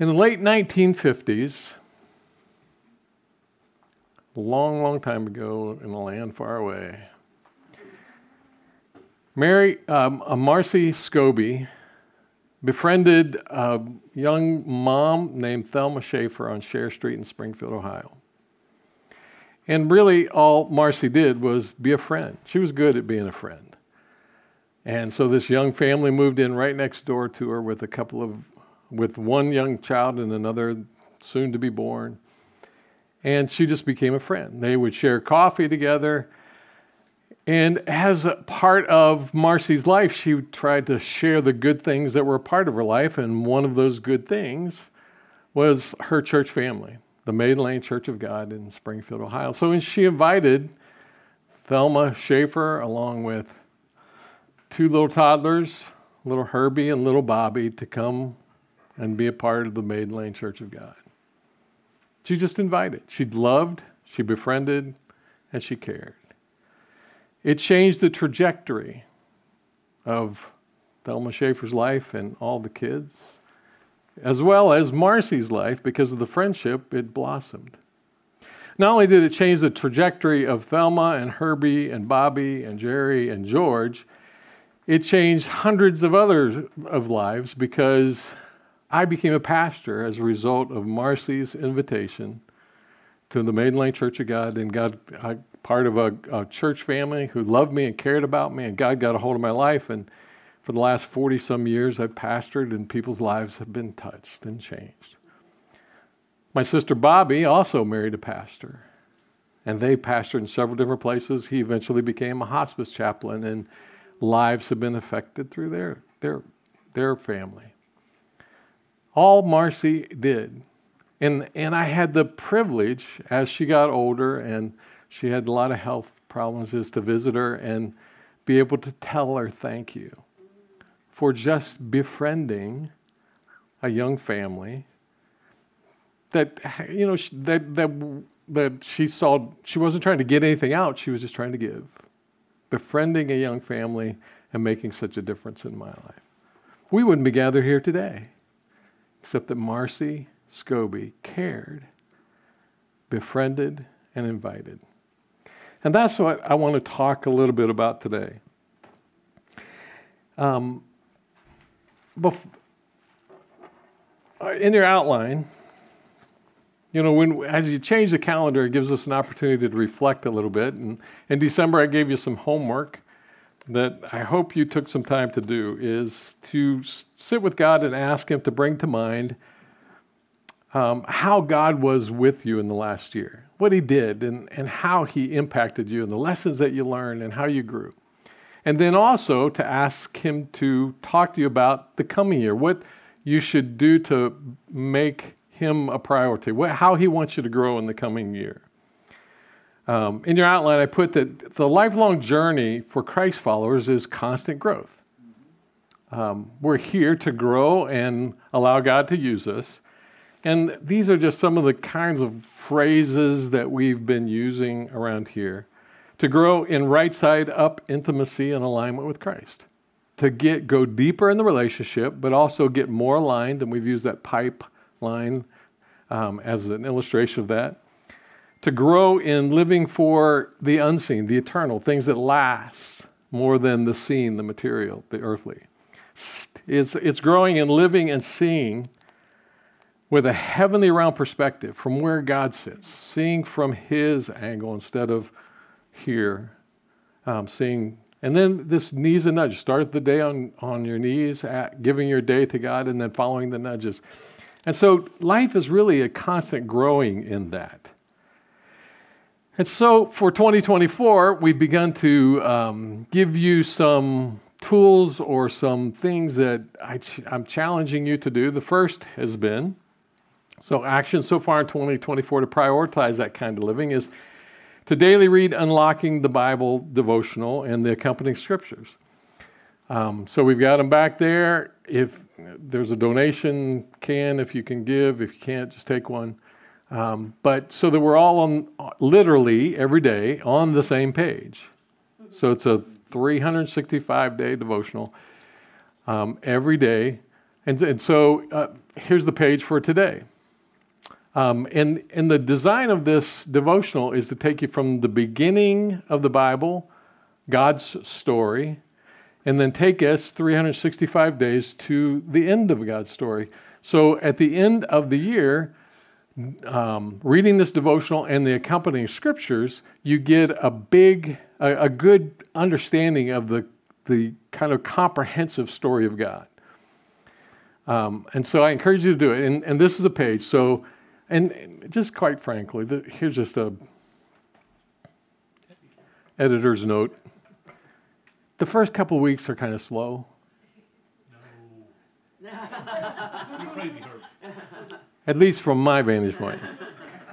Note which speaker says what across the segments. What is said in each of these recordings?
Speaker 1: In the late 1950s, a long, long time ago in a land far away, Mary, um, uh, Marcy Scobie befriended a young mom named Thelma Schaefer on Share Street in Springfield, Ohio. And really, all Marcy did was be a friend. She was good at being a friend. And so this young family moved in right next door to her with a couple of, with one young child and another soon to be born. And she just became a friend. They would share coffee together. And as part of Marcy's life, she tried to share the good things that were a part of her life. And one of those good things was her church family, the Maiden Lane Church of God in Springfield, Ohio. So she invited Thelma Schaefer, along with two little toddlers, little Herbie and little Bobby, to come and be a part of the Maiden Lane Church of God. She just invited. She loved, she befriended, and she cared. It changed the trajectory of Thelma Schaefer's life and all the kids, as well as Marcy's life because of the friendship it blossomed. Not only did it change the trajectory of Thelma and Herbie and Bobby and Jerry and George, it changed hundreds of others of lives because I became a pastor as a result of Marcy's invitation to the Maiden Lane Church of God and God part of a, a, church family who loved me and cared about me, and God got a hold of my life. And for the last 40 some years, I've pastored, and people's lives have been touched and changed. My sister Bobby also married a pastor, and they pastored in several different places. He eventually became a hospice chaplain, and lives have been affected through their, their, their family. All Marcy did. And, and I had the privilege as she got older and she had a lot of health problems is to visit her and be able to tell her thank you for just befriending a young family that you know that that that she saw she wasn't trying to get anything out she was just trying to give. Befriending a young family and making such a difference in my life. We wouldn't be gathered here today except that marcy scobie cared befriended and invited and that's what I want to talk a little bit about today. Um, bef- uh, in your outline, you know, when as you change the calendar, it gives us an opportunity to reflect a little bit. And in December, I gave you some homework that I hope you took some time to do. Is to sit with God and ask Him to bring to mind um, how God was with you in the last year, what He did, and, and how He impacted you, and the lessons that you learned, and how you grew. And then also to ask Him to talk to you about the coming year, what you should do to make Him a priority, what, how He wants you to grow in the coming year. Um, in your outline, I put that the lifelong journey for Christ followers is constant growth. Um, we're here to grow and allow God to use us. And these are just some of the kinds of phrases that we've been using around here to grow in right side up intimacy and alignment with Christ. To get go deeper in the relationship, but also get more aligned, and we've used that pipeline um, as an illustration of that. To grow in living for the unseen, the eternal, things that last more than the seen, the material, the earthly. It's, it's growing in living and seeing with a heavenly round perspective from where God sits, seeing from His angle instead of here, um, seeing. And then this knees and nudge. Start the day on, on your knees, at, giving your day to God, and then following the nudges. And so life is really a constant growing in that. And so for 2024, we've begun to um, give you some tools or some things that I am challenging you to do. The first has been so, action so far in 2024 to prioritize that kind of living is to daily read Unlocking the Bible devotional and the accompanying scriptures. Um, so, we've got them back there. If there's a donation can, if you can give, if you can't, just take one. Um, but so that we're all on literally every day on the same page. So, it's a 365 day devotional um, every day And, and so uh, here's the page for today. Um, and, and the design of this devotional is to take you from the beginning of the Bible, God's story, and then take us 365 days to the end of God's story. So at the end of the year, um, reading this devotional and the accompanying scriptures, you get a big, a, a good understanding of the, the kind of comprehensive story of God. Um, and so I encourage you to do it. And, and this is a page. So, and just quite frankly, the, here's just a editor's note. The first couple weeks are kind of slow. No. You're crazy. At least from my vantage point.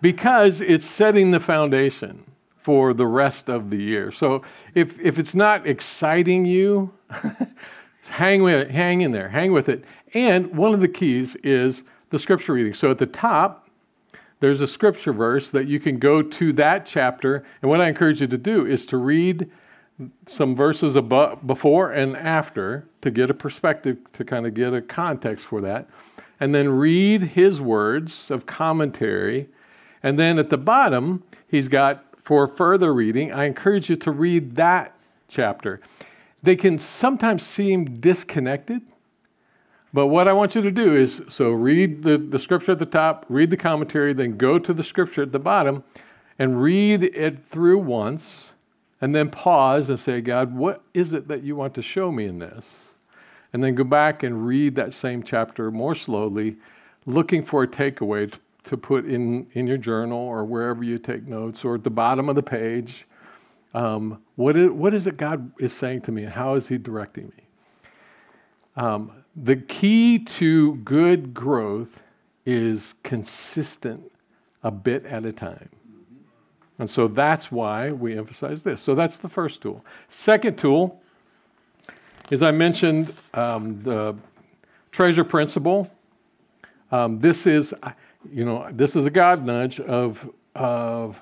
Speaker 1: Because it's setting the foundation for the rest of the year. So if, if it's not exciting you, hang, with, it, hang in there, hang with it. And one of the keys is the scripture reading. So at the top, there's a scripture verse that you can go to that chapter. And what I encourage you to do is to read some verses above, before and after to get a perspective, to kind of get a context for that. And then read his words of commentary. And then at the bottom, he's got for further reading, I encourage you to read that chapter. They can sometimes seem disconnected but what I want you to do is so read the, the scripture at the top, read the commentary, then go to the scripture at the bottom and read it through once, and then pause and say, God, what is it that you want to show me in this? And then go back and read that same chapter more slowly, looking for a takeaway to, to put in, in your journal or wherever you take notes or at the bottom of the page. Um, what, is, what is it God is saying to me and how is He directing me? Um, the key to good growth is consistent a bit at a time. And so that's why we emphasize this. So that's the first tool. Second tool is I mentioned um, the treasure principle. Um, this is, you know, this is a God nudge of, of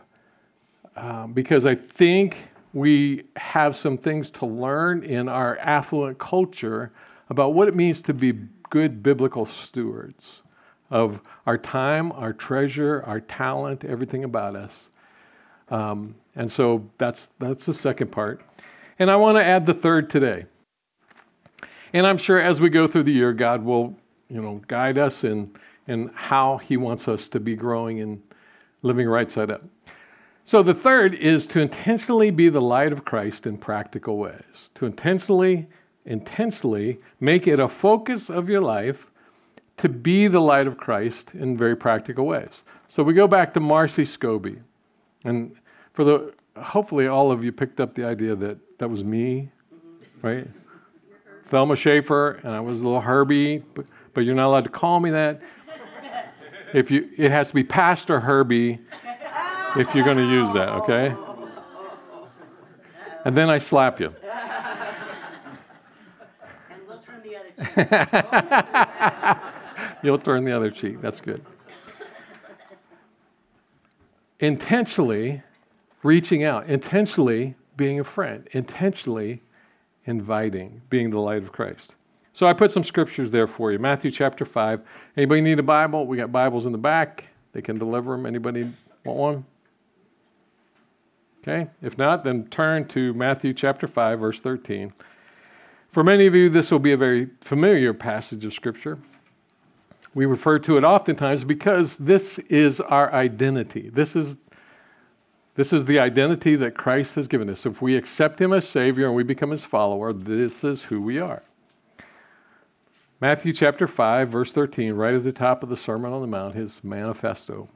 Speaker 1: um, because I think we have some things to learn in our affluent culture about what it means to be good biblical stewards of our time, our treasure, our talent, everything about us. Um, and so that's, that's the second part. And I want to add the third today. And I'm sure as we go through the year, God will, you know, guide us in, in how He wants us to be growing and living right side up. So the third is to intentionally be the light of Christ in practical ways. To intentionally intensely, make it a focus of your life to be the light of Christ in very practical ways. So we go back to Marcy Scobie. And for the hopefully all of you picked up the idea that that was me, mm-hmm. right? Thelma Schaefer, and I was a little Herbie, but, but you're not allowed to call me that. If you, it has to be Pastor Herbie if you're going to use that, okay? And then I slap you. You'll turn the other cheek. That's good. Intentionally reaching out, intentionally being a friend, intentionally inviting, being the light of Christ. So I put some scriptures there for you. Matthew chapter 5. Anybody need a Bible? We got Bibles in the back. They can deliver them. Anybody want one? Okay. If not, then turn to Matthew chapter 5, verse 13. For many of you, this will be a very familiar passage of Scripture. We refer to it oftentimes because this is our identity. This is, this is the identity that Christ has given us. If we accept Him as Savior and we become His follower, this is who we are. Matthew chapter 5, verse 13, right at the top of the Sermon on the Mount, his manifesto.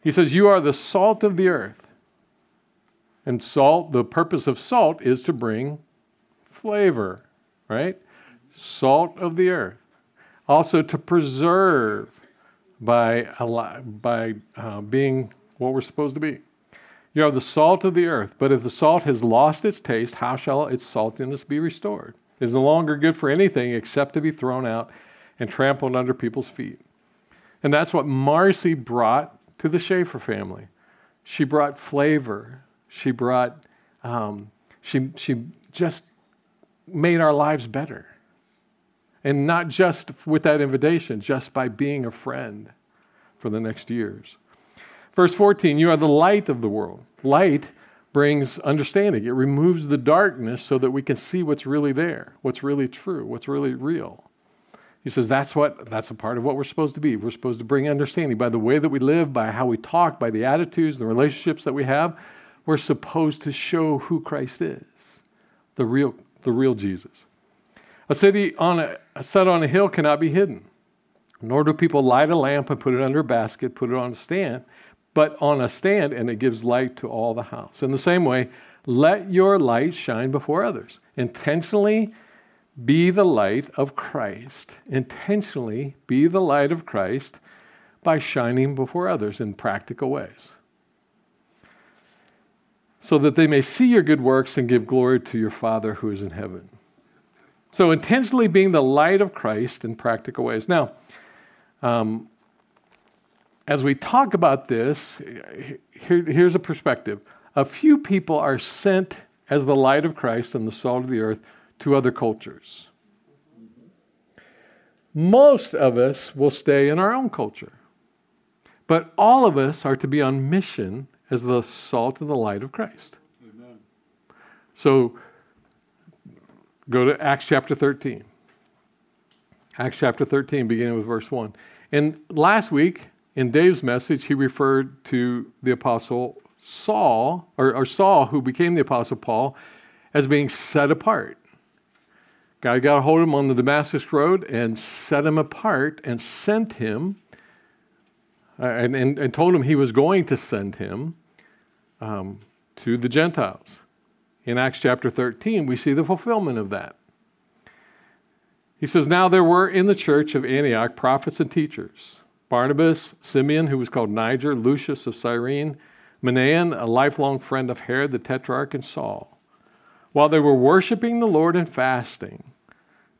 Speaker 1: He says, You are the salt of the earth. And salt, the purpose of salt is to bring flavor, right? Salt of the earth. Also to preserve by, by uh, being what we're supposed to be. You are the salt of the earth, but if the salt has lost its taste, how shall its saltiness be restored? It is no longer good for anything except to be thrown out and trampled under people's feet. And that's what Marcy brought to the Schaefer family. She brought flavor. She brought, um, she, she just made our lives better. And not just with that invitation, just by being a friend for the next years. Verse 14, you are the light of the world. Light brings understanding, it removes the darkness so that we can see what's really there, what's really true, what's really real. He says that's what that's a part of what we're supposed to be. We're supposed to bring understanding by the way that we live, by how we talk, by the attitudes, the relationships that we have. We're supposed to show who Christ is, the real, the real Jesus. A city on a, set on a hill cannot be hidden. Nor do people light a lamp and put it under a basket, put it on a stand, but on a stand, and it gives light to all the house. In the same way, let your light shine before others. Intentionally be the light of Christ. Intentionally be the light of Christ by shining before others in practical ways. So that they may see your good works and give glory to your Father who is in heaven. So, intentionally being the light of Christ in practical ways. Now, um, as we talk about this, here, here's a perspective. A few people are sent as the light of Christ and the salt of the earth to other cultures. Most of us will stay in our own culture. But all of us are to be on mission as the salt and the light of Christ. Amen. So go to Acts chapter 13. Acts chapter 13, beginning with verse 1. And last week, in Dave's message, he referred to the apostle Saul, or, or Saul, who became the apostle Paul, as being set apart. God got a hold of him on the Damascus Road and set him apart and sent him uh, and, and, and, told him he was going to send him um, to the Gentiles. In Acts chapter 13, we see the fulfillment of that. He says, Now there were in the church of Antioch prophets and teachers Barnabas, Simeon, who was called Niger, Lucius of Cyrene, Manaen, a lifelong friend of Herod the Tetrarch, and Saul. While they were worshiping the Lord and fasting,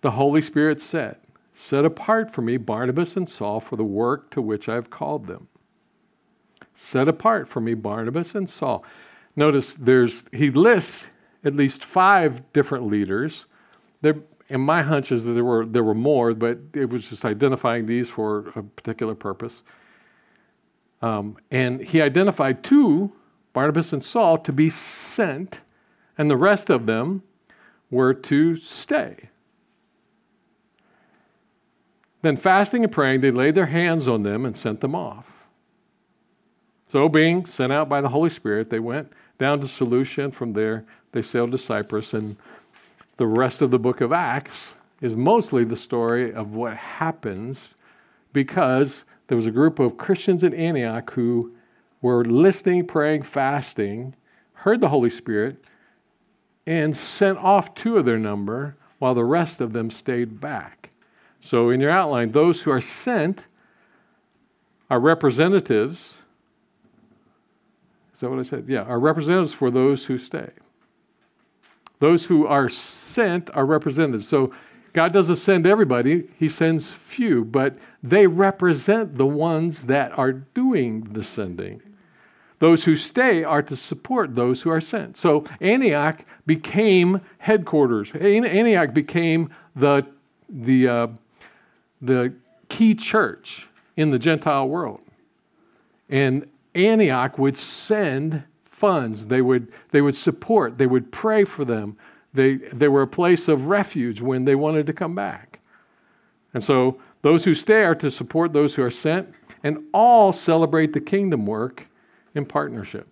Speaker 1: the Holy Spirit said, Set apart for me Barnabas and Saul for the work to which I have called them. Set apart for me Barnabas and Saul. Notice there's he lists at least five different leaders. There, and my hunch is that there were there were more, but it was just identifying these for a particular purpose. Um, and he identified two, Barnabas and Saul, to be sent, and the rest of them were to stay. Then, fasting and praying, they laid their hands on them and sent them off. So, being sent out by the Holy Spirit, they went down to Seleucia, and from there they sailed to Cyprus. And the rest of the book of Acts is mostly the story of what happens because there was a group of Christians in Antioch who were listening, praying, fasting, heard the Holy Spirit, and sent off two of their number while the rest of them stayed back. So, in your outline, those who are sent are representatives. Is that what I said? Yeah, are representatives for those who stay. Those who are sent are representatives. So, God doesn't send everybody, He sends few, but they represent the ones that are doing the sending. Those who stay are to support those who are sent. So Antioch became headquarters. Antioch became the, the uh, the key church in the Gentile world. And Antioch would send funds, they would, they would support, they would pray for them. They, they were a place of refuge when they wanted to come back. And so those who stay are to support those who are sent, and all celebrate the kingdom work in partnership.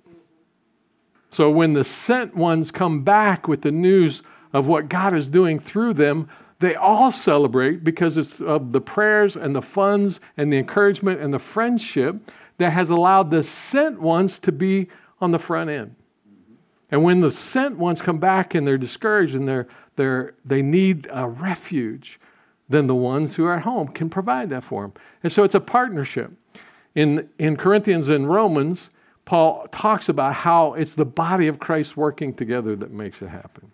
Speaker 1: So when the sent ones come back with the news of what God is doing through them, they all celebrate because it's of the prayers and the funds and the encouragement and the friendship that has allowed the sent ones to be on the front end. And when the sent ones come back and they're discouraged and they're, they're, they need a refuge, then the ones who are at home can provide that for them. And so it's a partnership. In, in Corinthians and Romans, Paul talks about how it's the body of Christ working together that makes it happen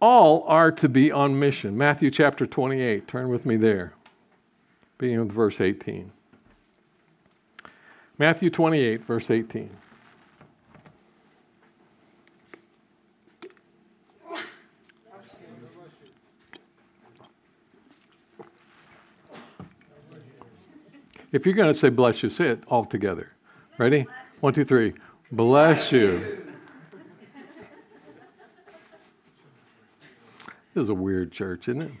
Speaker 1: all are to be on mission. Matthew chapter 28. Turn with me there, beginning with verse 18. Matthew 28, verse 18. If you're going to say bless you, say it all together. Ready? One, two, three. Bless you. This is a weird church, isn't it?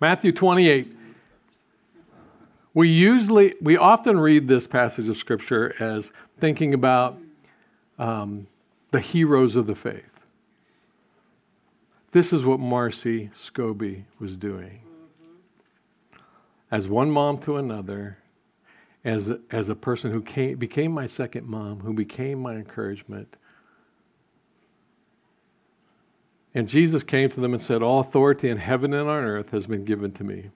Speaker 1: Matthew 28, we usually, we often read this passage of Scripture as thinking about um, the heroes of the faith. This is what Marcy Scobie was doing. As one mom to another, as, as a person who came, became my second mom, who became my encouragement. And Jesus came to them and said, All authority in heaven and on earth has been given to me.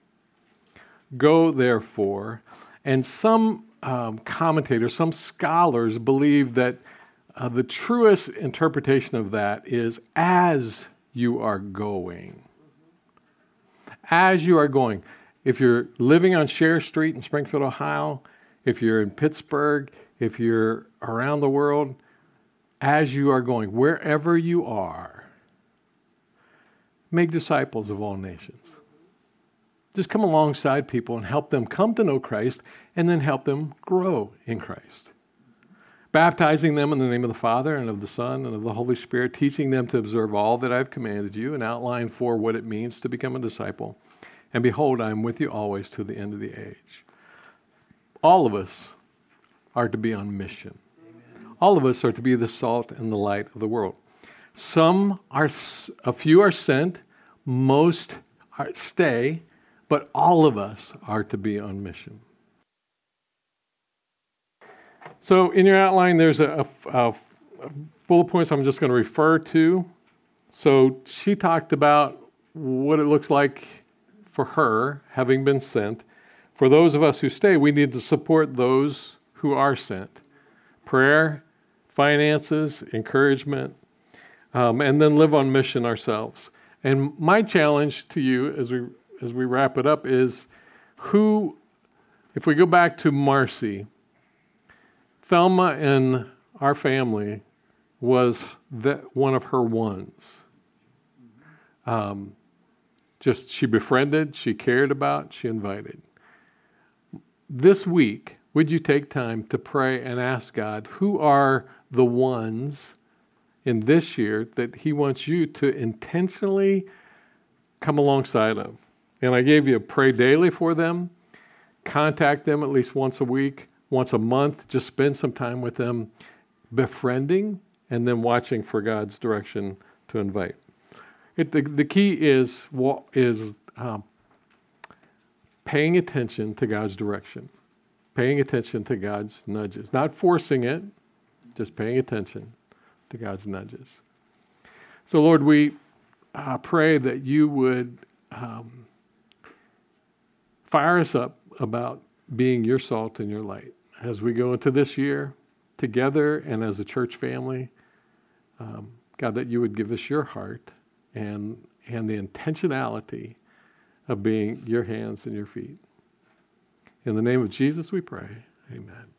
Speaker 1: Go therefore. And some um, commentators, some scholars believe that uh, the truest interpretation of that is as you are going. As you are going. If you're living on Share Street in Springfield, Ohio, if you're in Pittsburgh, if you're around the world, as you are going, wherever you are, make disciples of all nations. Just come alongside people and help them come to know Christ and then help them grow in Christ. Baptizing them in the name of the Father and of the Son and of the Holy Spirit, teaching them to observe all that I've commanded you and outline for what it means to become a disciple. And behold, I am with you always to the end of the age. All of us are to be on mission. Amen. All of us are to be the salt and the light of the world. Some are, a few are sent, most are, stay, but all of us are to be on mission. So, in your outline, there's a, a, a bullet points I'm just going to refer to. So, she talked about what it looks like for her having been sent. For those of us who stay, we need to support those who are sent. Prayer, finances, encouragement, um, and then live on mission ourselves. And my challenge to you as we as we wrap it up is who, if we go back to Marcy, Thelma in our family was that one of her ones. Um, just she befriended, she cared about, she invited this week, would you take time to pray and ask God, who are the ones in this year that He wants you to intentionally come alongside of? And I gave you a pray daily for them, contact them at least once a week, once a month, just spend some time with them, befriending, and then watching for God's direction to invite. It, the, the key is, is um, paying attention to God's direction, paying attention to God's nudges, not forcing it, just paying attention to God's nudges. So, Lord, we uh, pray that you would um, fire us up about being your salt and your light as we go into this year together and as a church family. Um, God, that you would give us your heart and, and the intentionality of being your hands and your feet. In the name of Jesus, we pray. Amen.